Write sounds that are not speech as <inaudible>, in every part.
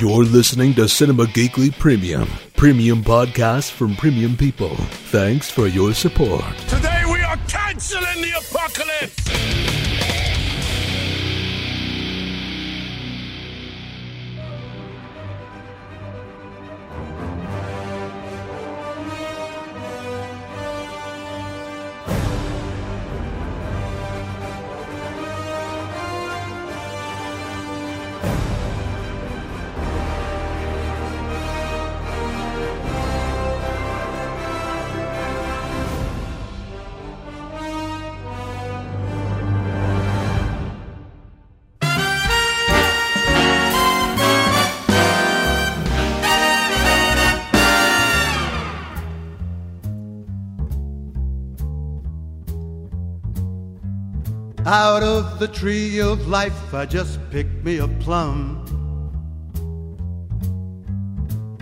You're listening to Cinema Geekly Premium, premium podcast from premium people. Thanks for your support. Today we are canceling the apocalypse! Out of the tree of life, I just picked me a plum.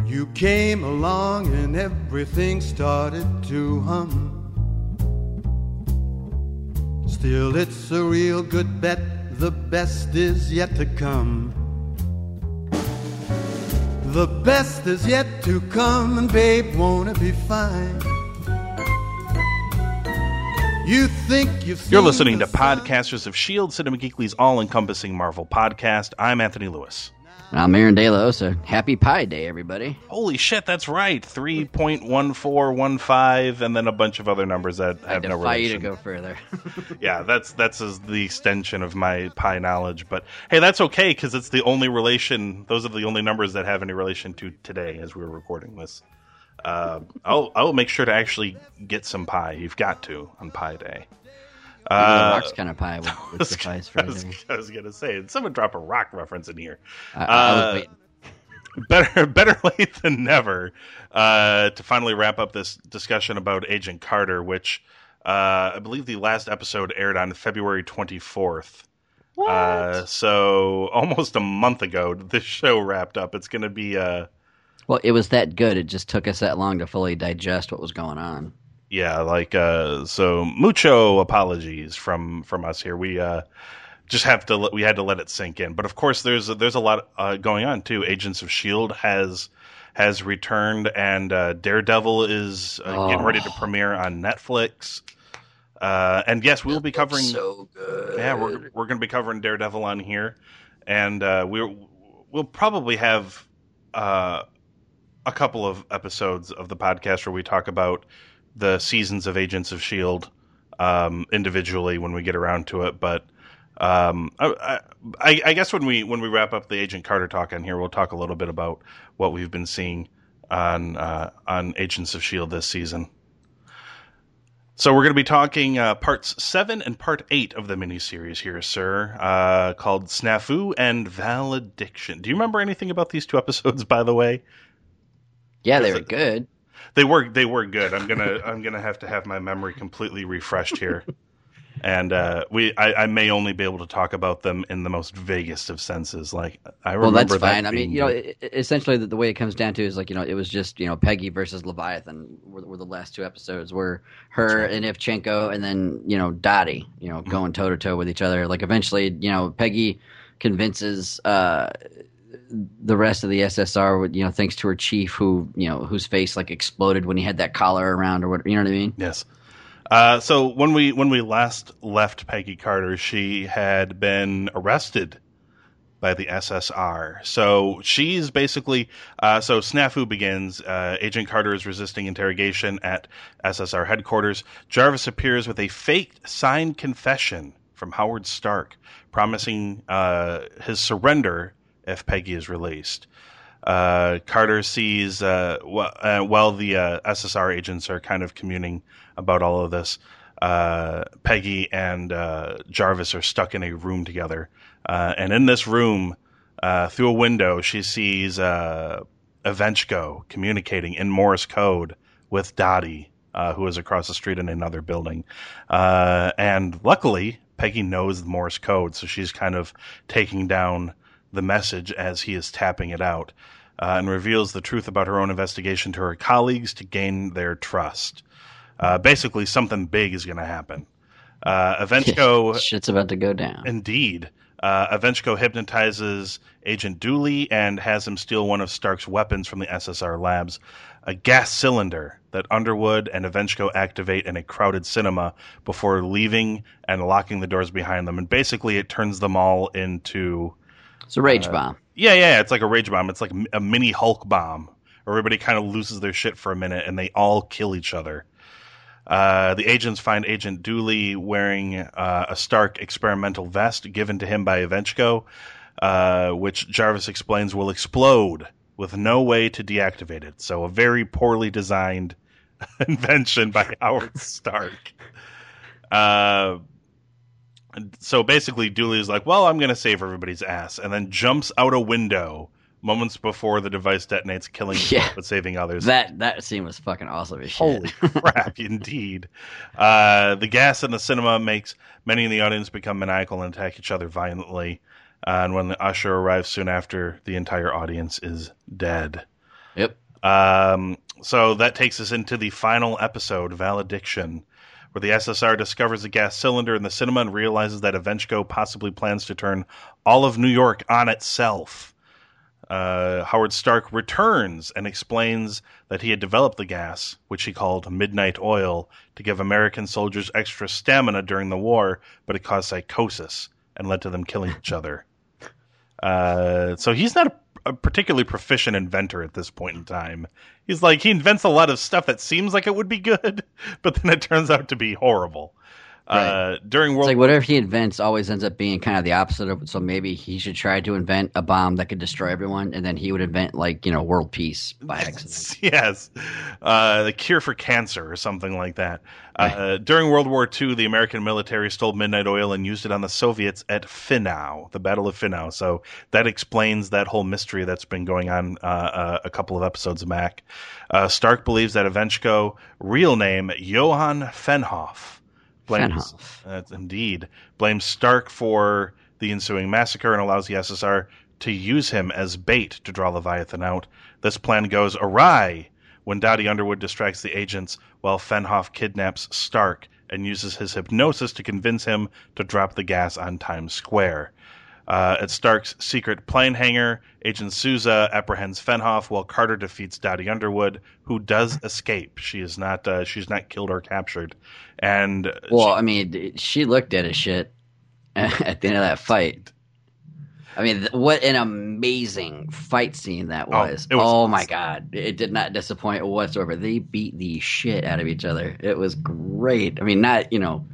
You came along and everything started to hum. Still, it's a real good bet, the best is yet to come. The best is yet to come, and babe, won't it be fine? You think you've You're listening to? Podcasters of S.H.I.E.L.D., Cinema Geekly's all encompassing Marvel podcast. I'm Anthony Lewis. I'm Aaron Delos. So happy Pi Day, everybody. Holy shit, that's right. 3.1415, and then a bunch of other numbers that I have no defy you relation. to go further. <laughs> Yeah, that's that's as the extension of my pi knowledge. But hey, that's okay because it's the only relation. Those are the only numbers that have any relation to today as we're recording this. Uh, I'll I'll make sure to actually get some pie. You've got to on Pie Day. the Uh, rocks kind of pie would, would suffice for I was. I was gonna say, someone drop a rock reference in here. I, I uh, was <laughs> better better late than never uh, to finally wrap up this discussion about Agent Carter, which uh, I believe the last episode aired on February 24th. Uh, so almost a month ago, this show wrapped up. It's going to be uh, Well, it was that good. It just took us that long to fully digest what was going on. yeah, like uh, so mucho apologies from from us here. We uh, just have to we had to let it sink in. But of course, there's there's a lot uh, going on too. Agents of Shield has has returned, and uh, Daredevil is uh, getting Oh. ready to premiere on Netflix. Uh, and yes, we'll be covering. so good. yeah, we're we're going to be covering Daredevil on here, and uh, we're we'll probably have uh, a couple of episodes of the podcast where we talk about the seasons of Agents of Shield um, individually when we get around to it. But um, I, I, I guess when we when we wrap up the Agent Carter talk on here, we'll talk a little bit about what we've been seeing on uh, on Agents of Shield this season. So we're going to be talking uh, parts seven and part eight of the miniseries here, sir, uh, called Snafu and Valediction. Do you remember anything about these two episodes, by the way? Yeah, they were good. They were they were good. I'm gonna <laughs> I'm gonna have to have my memory completely refreshed here, <laughs> and uh, we I, I may only be able to talk about them in the most vaguest of senses. Like I remember. Well, that's that fine. I mean, you know, good. i- i- essentially the, the way it comes down to is like you know, it was just you know Peggy versus Leviathan were, were the last two episodes where her and Ivchenko and then you know Dottie, you Mm-hmm. know, going toe to toe with each other. Like eventually, you know, Peggy convinces uh, the rest of the SSR, you know, thanks to her chief, who you know, whose face like exploded when he had that collar around or what, you know what I mean? Yes. Uh, so when we when we last left Peggy Carter, she had been arrested by the SSR. So she's basically uh, so Snafu begins. Uh, Agent Carter is resisting interrogation at SSR headquarters. Jarvis appears with a fake signed confession from Howard Stark, promising uh, his surrender if Peggy is released. Uh, Carter sees uh, wh- uh, while the uh, SSR agents are kind of communing about all of this. Uh, Peggy and uh, Jarvis are stuck in a room together, and in this room, through a window, she sees uh, communicating in Morse code with Dottie, who is across the street in another building. And luckily, Peggy knows the Morse code, so she's kind of taking down the message as he is tapping it out uh, and reveals the truth about her own investigation to her colleagues to gain their trust. Uh, basically, something big is going to happen. Uh, Ivchenko <laughs> Shit's about to go down. Indeed. Uh, Ivchenko hypnotizes Agent Dooley and has him steal one of Stark's weapons from the SSR labs, a gas cylinder that Underwood and Avenchko activate in a crowded cinema before leaving and locking the doors behind them. And basically, it turns them all into. It's a rage bomb. Yeah, yeah, it's like a rage bomb. It's like a mini Hulk bomb. Everybody kind of loses their shit for a minute and they all kill each other. Uh, the agents find Agent Dooley wearing uh, a Stark experimental vest given to him by Ivchenko, uh, which Jarvis explains will explode with no way to deactivate it. So, a very poorly designed <laughs> invention by Howard Stark. So basically, Dooley is like, "Well, I'm going to save everybody's ass," and then jumps out a window moments before the device detonates, killing <laughs> Yeah. but saving others. That that scene was fucking awesome as shit. Holy crap, <laughs> indeed. Uh, the gas in the cinema makes many in the audience become maniacal and attack each other violently. Uh, and when the usher arrives soon after, the entire audience is dead. Yep. Um, so that takes us into the final episode, Valediction, where the SSR discovers a gas cylinder in the cinema and realizes that Ivchenko possibly plans to turn all of New York on itself. Uh, Howard Stark returns and explains that he had developed the gas, which he called Midnight Oil, to give American soldiers extra stamina during the war, but it caused psychosis and led to them killing each other. Uh, so he's not a, a particularly proficient inventor at this point in time. He's like he invents a lot of stuff that seems like it would be good, <laughs> but then it turns out to be horrible. Uh, during It's World like whatever he invents always ends up being kind of the opposite of. So maybe he should try to invent a bomb that could destroy everyone, and then he would invent like you know world peace by accident. <laughs> yes, uh, the cure for cancer or something like that. Uh, during World War II, the American military stole midnight oil and used it on the Soviets at Finow, the Battle of Finow. So that explains that whole mystery that's been going on uh, uh, a couple of episodes back. Uh, Stark believes that Ivchenko, real name Johann Fenhoff, blames Fenhoff. Uh, indeed blames Stark for the ensuing massacre and allows the SSR to use him as bait to draw Leviathan out. This plan goes awry when Dottie Underwood distracts the agents while Fenhoff kidnaps Stark and uses his hypnosis to convince him to drop the gas on Times Square. Uh, at Stark's secret plane hangar, Agent Sousa apprehends Fenhoff while Carter defeats Dottie Underwood, who does escape. She is not uh, she's not killed or captured, and Well, I mean, she looked at his shit <laughs> at the end of that fight. I mean, th- what an amazing fight scene that Oh, was! it was Oh, my god, it did not disappoint whatsoever. They beat the shit out of each other. It was great. I mean, not you know,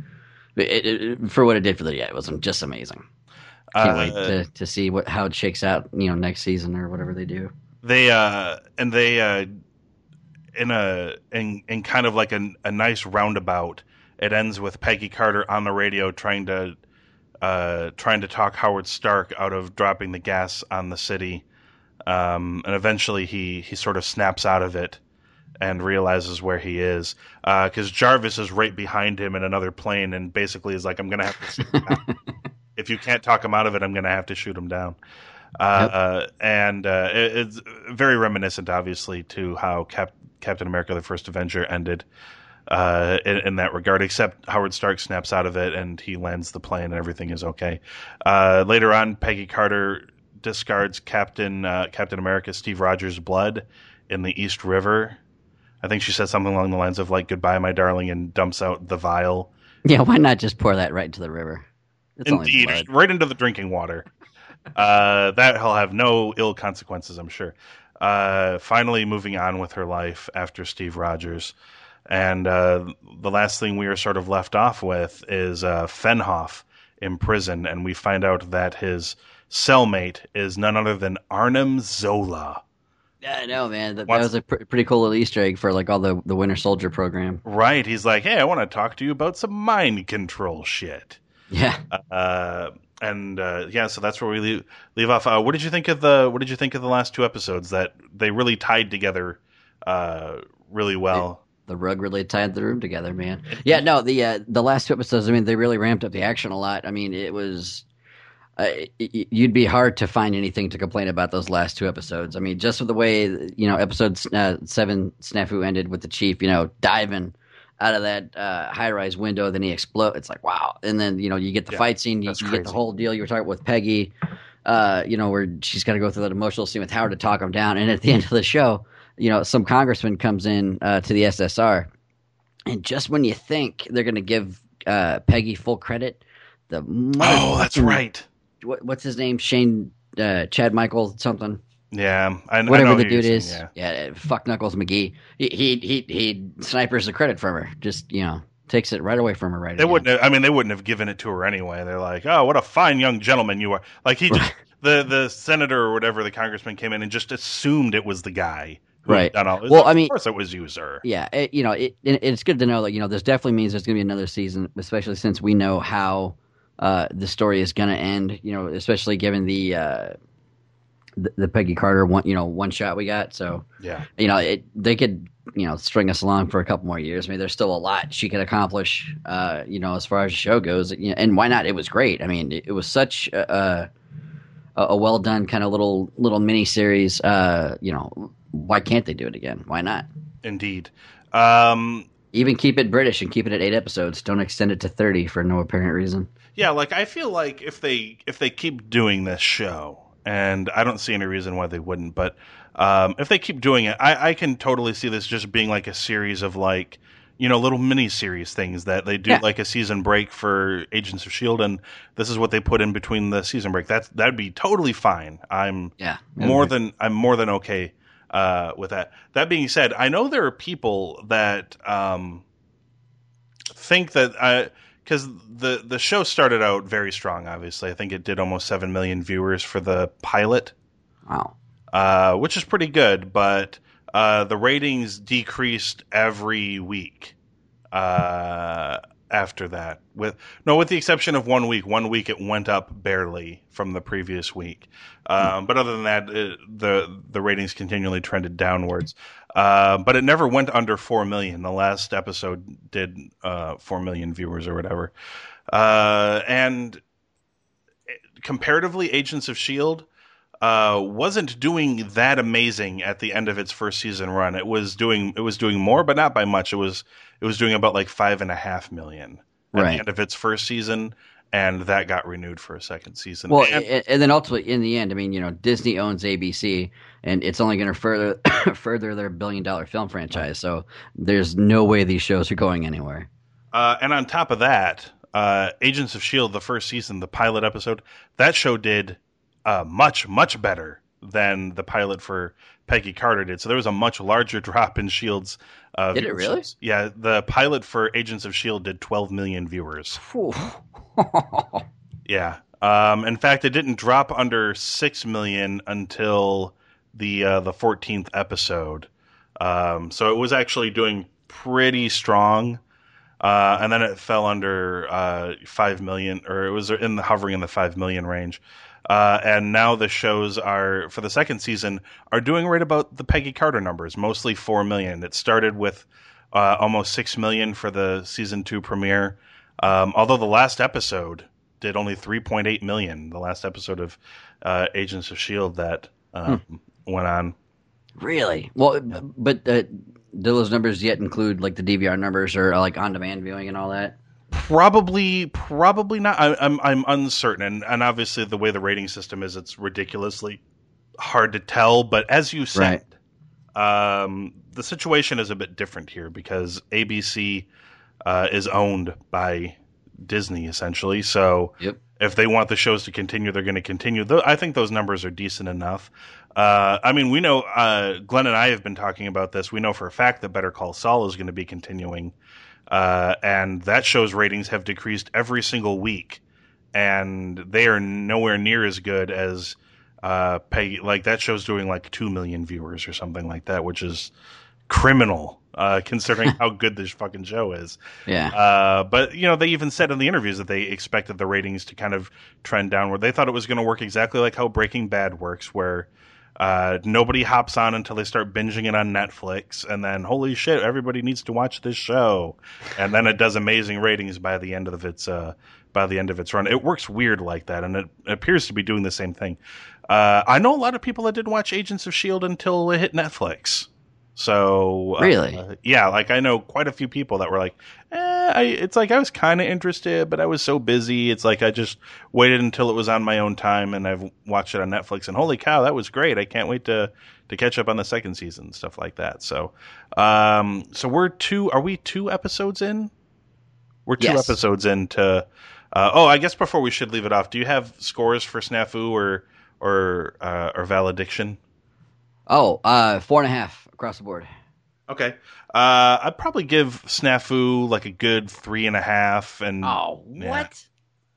it, it, for what it did for the yeah, it was just amazing. Can't uh, wait to, to see what how it shakes out. You know, next season or whatever they do. they uh and they uh in a in in kind of like a, a nice roundabout it ends with peggy carter on the radio trying to uh trying to talk howard stark out of dropping the gas on the city um and eventually he he sort of snaps out of it and realizes where he is because jarvis is right behind him in another plane and basically is like i'm gonna have to shoot him down. <laughs> if you can't talk him out of it i'm gonna have to shoot him down uh, uh, and uh, it, it's very reminiscent, obviously, to how Cap- Captain America: The First Avenger ended uh, in, in that regard. Except Howard Stark snaps out of it, and he lands the plane, and everything is okay. Uh, later on, Peggy Carter discards Captain uh, Captain America Steve Rogers' blood in the East River. I think she says something along the lines of like "Goodbye, my darling," and dumps out the vial. Yeah, why not just pour that right into the river? It's Indeed, right into the drinking water. Uh, that will have no ill consequences, I'm sure. Uh, finally, moving on with her life after Steve Rogers. And uh, the last thing we are sort of left off with is uh, Fenhoff in prison, and we find out that his cellmate is none other than Arnim Zola. Yeah, I know, man. That, that was a pr- pretty cool little Easter egg for like all the the Winter Soldier program. Right? He's like, hey, I want to talk to you about some mind control shit. Yeah, Uh, and uh, yeah, so that's where we leave, leave off. Uh, what did you think of the What did you think of the last two episodes? That they really tied together uh, really well. the rug really tied the room together, man. Yeah, no, the uh, the last two episodes. I mean, they really ramped up the action a lot. I mean, it was. Uh, you'd be hard to find anything to complain about those last two episodes. I mean, just with the way you know episode uh, seven snafu ended with the chief, you know, diving out of that uh, high rise window. Then he explodes. It's like wow. And then you know you get the Yeah, fight scene. You, you get the whole deal you were talking with Peggy. Uh, you know where she's got to go through that emotional scene with Howard to talk him down. And at the end of the show, you know some congressman comes in uh, to the SSR, and just when you think they're going to give uh, Peggy full credit, the Oh, that's right. What, what's his name? Shane uh, Chad Michael something Yeah, I, I whatever know the dude saying, is. Yeah. Yeah. fuck Knuckles McGee. He he he, he snipers the credit from her. Just you know takes it right away from her. Right. They again. wouldn't. Have, I mean, they wouldn't have given it to her anyway. They're like, "Oh, what a fine young gentleman you are!" Like he just <laughs> the the senator or whatever the congressman came in and just assumed it was the guy Right. all. Well, I mean- of course it was you, sir. Yeah, it, you know, it, it, it's good to know that you know this definitely means there's going to be another season, especially since we know how uh, the story is going to end. You know, especially given the, uh, the the Peggy Carter one, you know, one shot we got. So Yeah, you know, it, they could you know string us along for a couple more years. I mean, there's still a lot she could accomplish. Uh, you know, as far as the show goes, you know, and why not? It was great. I mean, it, it was such a, a, a well done kind of little little mini series. Uh, you know, why can't they do it again? Why not? indeed. Um, Even keep it British and keep it at eight episodes. Don't extend it to thirty for no apparent reason. yeah, like I feel like if they if they keep doing this show, and I don't see any reason why they wouldn't, but um, if they keep doing it, I, I can totally see this just being like a series of like you know little mini series things that they do Yeah. like a season break for Agents of Shield, and this is what they put in between the season break. That's that'd be totally fine. I'm Yeah, more than I'm more than okay uh, with that. That being said, I know there are people that um, think that because the the show started out very strong. Obviously, I think it did almost seven million viewers for the pilot, wow. uh, which is pretty good. But uh, the ratings decreased every week uh, after that. With no, with the exception of one week. One week it went up barely from the previous week. Um, but other than that, it, the the ratings continually trended downwards. Uh, but it never went under four million. The last episode did uh, four million viewers or whatever. Uh, and comparatively, Agents of Shield uh, wasn't doing that amazing at the end of its first season run. It was doing it was doing more, but not by much. It was it was doing about like five and a half million at Right. the end of its first season, and that got renewed for a second season. Well, And- and, and then ultimately, in the end, I mean, you know, Disney owns ABC, and it's only going to further <coughs> further their billion dollar film franchise. So there's no way these shows are going anywhere. Uh, and on top of that, uh, Agents of Shield, the first season, the pilot episode, that show did uh, much much better than the pilot for Peggy Carter did. So there was a much larger <laughs> drop in Shield's. Uh, Did it really? Yeah, the pilot for Agents of Shield did 12 million viewers. <laughs> Yeah. Um, in fact, it didn't drop under six million until the uh, the 14th episode. Um, so it was actually doing pretty strong. Uh, and then it fell under uh, five million, or it was in the hovering in the five million range. Uh, and now the shows are for the second season are doing right about the Peggy Carter numbers, mostly four million. It started with uh, almost six million for the season two premiere, um, although the last episode did only 3.8 million. The last episode of uh, Agents of Shield that um, went on. really? Well, but uh, do those numbers yet include like the DVR numbers or like on demand viewing and all that? Probably, probably not. I, I'm I'm uncertain, and, and obviously the way the rating system is, it's ridiculously hard to tell. But as you said, um, the situation is a bit different here because ABC uh, is owned by Disney essentially. So Yep. if they want the shows to continue, they're going to continue. I think those numbers are decent enough. Uh, I mean, we know uh, Glenn and I have been talking about this. We know for a fact that Better Call Saul is going to be continuing, uh, and that show's ratings have decreased every single week, and they are nowhere near as good as uh, Peggy. Like that show's doing like two million viewers or something like that, which is criminal uh, <laughs> considering how good this fucking show is. Yeah. Uh, but you know, they even said in the interviews that they expected the ratings to kind of trend downward. They thought it was going to work exactly like how Breaking Bad works, where uh, nobody hops on until they start binging it on Netflix, and then holy shit, everybody needs to watch this show, and then it does amazing ratings by the end of its uh, by the end of its run. It works weird like that, and it appears to be doing the same thing. Uh, I know a lot of people that didn't watch Agents of Shield until it hit Netflix. So uh, Really? yeah, like I know quite a few people that were like, eh, I, it's like I was kind of interested, but I was so busy. It's like I just waited until it was on my own time, and I've watched it on Netflix. And holy cow, that was great! I can't wait to to catch up on the second season, and stuff like that. So, um, so we're two. Are we two episodes in? We're two Yes. episodes into. Uh, oh, I guess before we should leave it off. Do you have scores for Snafu or or uh, or Valediction? Oh, uh, four and a half across the board. Okay. Uh, I'd probably give Snafu like a good three and a half, and Oh, yeah. what?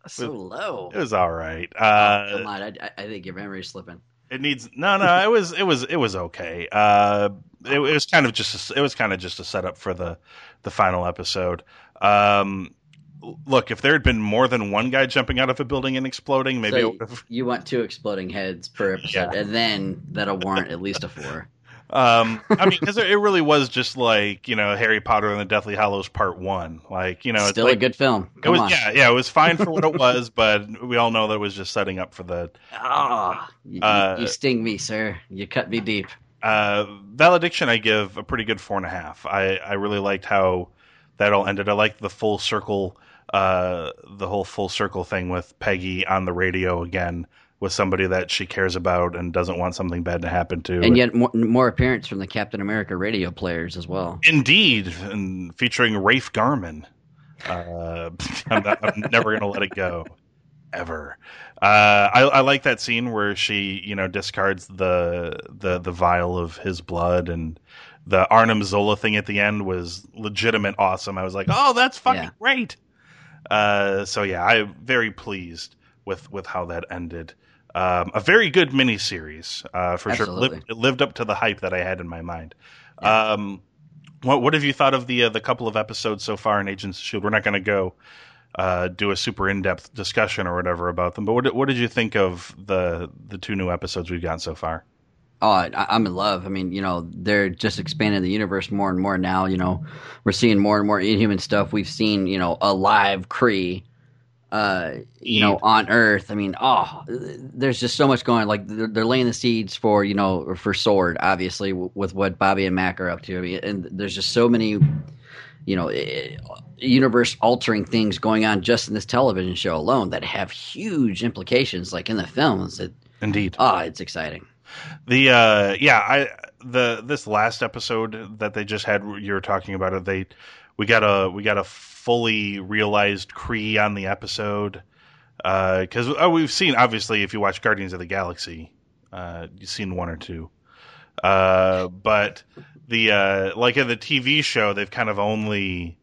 So low. it was all right. Oh, come Uh, on, I, I- I think your memory's slipping. it needs no, no. It was, it was, it was okay. Uh, it, it was kind of just, a, it was kind of just a setup for the the final episode. Um, look, if there had been more than one guy jumping out of a building and exploding, maybe So it you want two exploding heads per episode, Yeah. and then that'll warrant at least a four. Um, I mean, because it really was just like you know Harry Potter and the Deathly Hallows Part One. Like you know, it's Still like, a good film. It was on. yeah, yeah. It was fine for what it was, <laughs> but we all know that it was just setting up for the Ah, you, Uh, you sting me, sir. You cut me deep. uh, valediction. I give a pretty good four and a half. I I really liked how that all ended. I liked the full circle, uh, the whole full circle thing with Peggy on the radio again with somebody that she cares about and doesn't want something bad to happen to. And yet, more, more appearance from the Captain America radio players as well. Indeed, and featuring Rafe Garman. Uh, <laughs> I'm, not, I'm never going to let it go, ever. Uh, I, I like that scene where she, you know, discards the the the vial of his blood, and the Arnim Zola thing at the end was legitimate awesome. I was like, oh, that's fucking Yeah. great. Uh, so yeah, I'm very pleased with with how that ended. Um, a very good miniseries, uh, for sure. Absolutely. Lived, it lived up to the hype that I had in my mind. Um, what what have you thought of the uh, the couple of episodes so far in Agents of Shield? We're not going to go uh, do a super in depth discussion or whatever about them, but what did, what did you think of the the two new episodes we've gotten so far? Oh, I, I'm in love. I mean, you know, they're just expanding the universe more and more now. You know, we're seeing more and more Inhuman stuff. We've seen, you know, a live Kree, uh, you know, on Earth. I mean, oh, there's just so much going. Like they're, they're laying the seeds for, you know, for Sword, obviously, w- with what Bobby and Mac are up to. I mean, and there's just so many, you know, universe altering things going on just in this television show alone that have huge implications, like in the films. That Indeed. oh, it's exciting. The uh yeah, I the this last episode that they just had you were talking about it, they we got a we got a fully realized Kree on the episode. Uh cuz oh, we've seen obviously if you watch Guardians of the Galaxy, uh you've seen one or two. Uh but the uh like in the TV show they've kind of only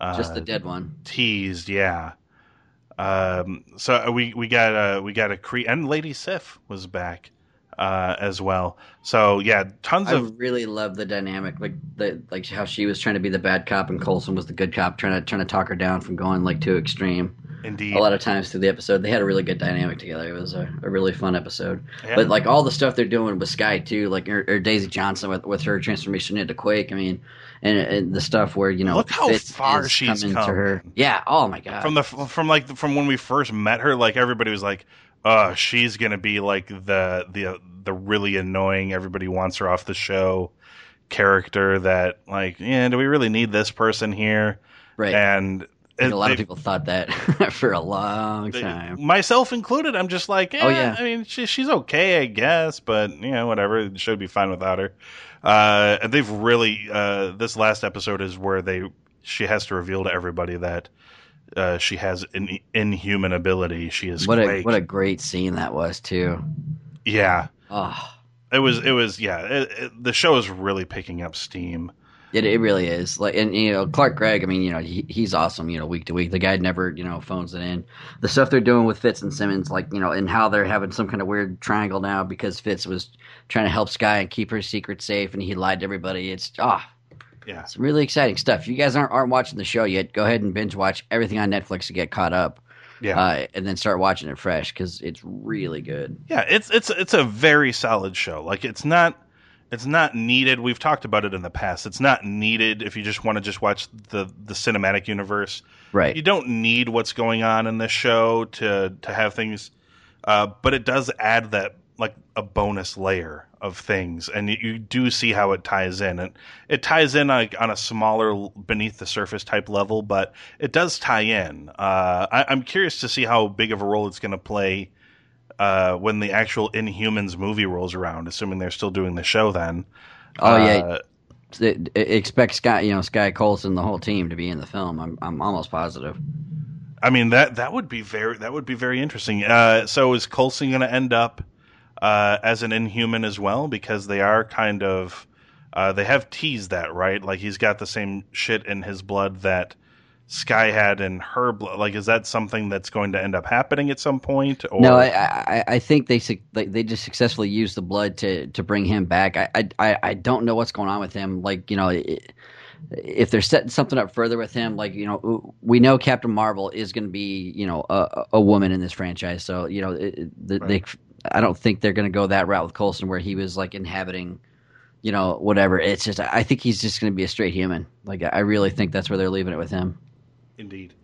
uh Just the dead one. teased, yeah. Um, so we we got a we got a Kree and Lady Sif was back uh, as well. So yeah, tons I of really love the dynamic, like the like how she was trying to be the bad cop and Coulson was the good cop, trying to trying to talk her down from going like too extreme. indeed. A lot of times through the episode, they had a really good dynamic together. It was a, a really fun episode. Yeah. But like all the stuff they're doing with Skye too, like or, or Daisy Johnson with, with her transformation into Quake. I mean, and, and the stuff where you know Look how Fitz far she's coming come. to her. Yeah. Oh my god. from the from like from when we first met her, like everybody was like, "Oh, she's gonna be like the the the really annoying. Everybody wants her off the show." character that like yeah do we really need this person here right. and I think a lot they- of people thought that <laughs> for a long They- time. myself included. I'm just like, Oh, eh, yeah. I mean, she, she's okay, I guess, but you know, whatever. It should be fine without her. Uh, and they've really uh, this last episode is where they she has to reveal to everybody that uh, she has an inhuman ability. She is What a what a great scene that was too. yeah. Oh, It was. It was. Yeah. It, it, the show is really picking up steam. It, it really is like, and you know, Clark Gregg. I mean, you know, he, he's awesome. You know, week to week, the guy never, you know, phones it in. The stuff they're doing with Fitz and Simmons, like you know, and how they're having some kind of weird triangle now because Fitz was trying to help Skye and keep her secret safe, and he lied to everybody. It's ah, Yeah. some really exciting stuff. If you guys aren't aren't watching the show yet, go ahead and binge watch everything on Netflix to get caught up, Yeah. uh, and then start watching it fresh because it's really good. Yeah, it's it's it's a very solid show. Like it's not it's not needed. We've talked about it in the past. It's not needed if you just want to just watch the the cinematic universe. Right. You don't need what's going on in this show to to have things uh, but it does add that like a bonus layer of things, and you, you do see how it ties in, and it ties in like on a smaller, beneath the surface type level, but it does tie in. Uh, I, I'm curious to see how big of a role it's going to play uh, when the actual Inhumans movie rolls around, assuming they're still doing the show then. Oh yeah, Uh, It- it- expect Skye, you know, Skye Coulson, the whole team to be in the film. I'm, I'm almost positive. I mean that that would be very that would be very interesting. Uh, so is Coulson going to end up uh, as an Inhuman as well? Because they are kind of uh, they have teased that right. Like he's got the same shit in his blood that Skye had in her blood. Like is that something that's going to end up happening at some point? Or No, I, I, I think they they just successfully used the blood to, to bring him back. I, I- I, don't know what's going on with him. Like you know, i if they're setting something up further with him, like you know, we know Captain Marvel is going to be you know a, a woman in this franchise. So you know, it, it- the, they, I don't think they're going to go that route with Coulson, where he was like inhabiting, you know, whatever. It's just I think he's just going to be a straight human. Like I really think that's where they're leaving it with him. Indeed.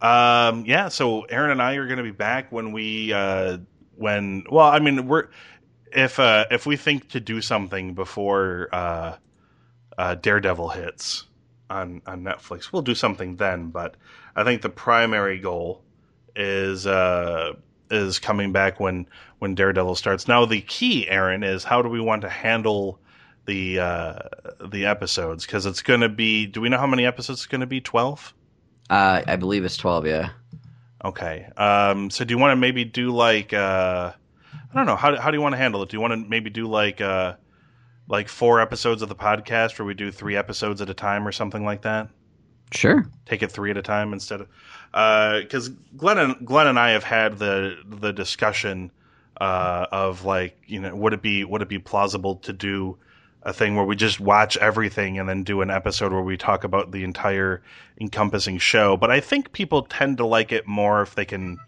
Um, yeah, so Aaron and I are going to be back when we uh, when well, I mean, we're if uh, if we think to do something before uh, uh, Daredevil hits on on Netflix, we'll do something then. But I think the primary goal is uh, is coming back when when Daredevil starts. Now, the key, Aaron, is how do we want to handle the uh, the episodes? Because it's going to be. Do we know how many episodes it's going to be? Twelve. Uh, I believe it's twelve. Yeah. Okay. Um, so do you want to maybe do like uh, I don't know how how do you want to handle it? Do you want to maybe do like uh, like four episodes of the podcast where we do three episodes at a time or something like that? Sure. Take it three at a time instead of because Glenn and Glenn and I have had the the discussion uh, of like you know would it be would it be plausible to do a thing where we just watch everything and then do an episode where we talk about the entire encompassing show. But I think people tend to like it more if they can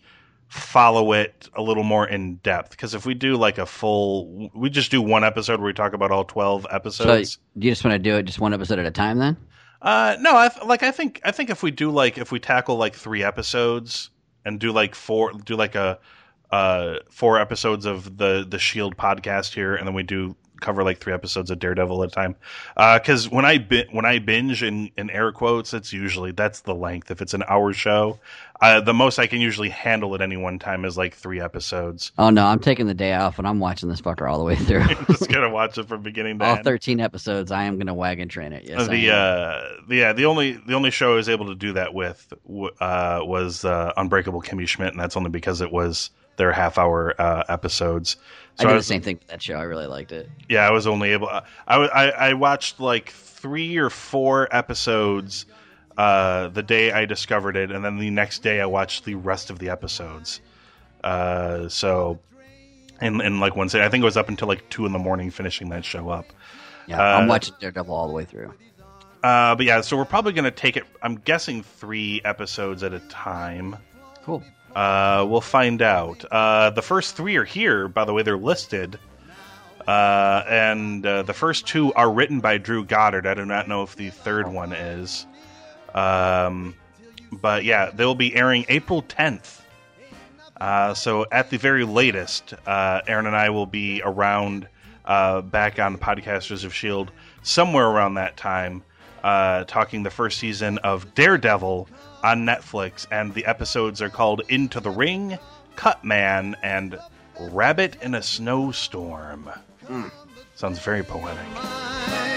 follow it a little more in depth. Because if we do like a full, we just do one episode where we talk about all twelve So episodes. you just want to do it just one episode at a time, then? Uh, no, I th- like I think I think if we do like if we tackle like three episodes and do like four do like a uh four episodes of the the Shield podcast here, and then we do cover like three episodes of Daredevil at a time. Because when I bi- when I binge in in air quotes, it's usually that's the length. If it's an hour show, uh, the most I can usually handle at any one time is like three episodes. Oh no, I'm taking the day off and I'm watching this fucker all the way through. <laughs> Just gonna watch it from beginning to all end. 13 episodes. I am going to wagon train it. Yes, the uh the, yeah the only the only show I was able to do that with uh was uh Unbreakable Kimmy Schmidt and that's only because it was their half hour uh episodes I so did the was- same thing with that show. I really liked it. yeah I was only able I, I I I watched like 3 or 4 episodes uh the day I discovered it and then the next day I watched the rest of the episodes uh so in, in like one day I think it was up until like 2 in the morning finishing that show up Yeah, Uh, I'm watching Daredevil all the way through. Uh, but yeah, so we're probably going to take it. I'm guessing three episodes at a time. Cool. Uh, we'll find out. Uh, the first three are here, by the way. They're listed, uh, and uh, the first two are written by Drew Goddard. I do not know if the third one is. Um, but yeah, they will be airing April 10th. Uh, so at the very latest, uh, Aaron and I will be around uh, back on Podcasters of Shield somewhere around that time, uh, talking the first season of Daredevil on Netflix, and the episodes are called Into the Ring, Cut Man, and Rabbit in a Snowstorm. Hmm. Sounds very poetic.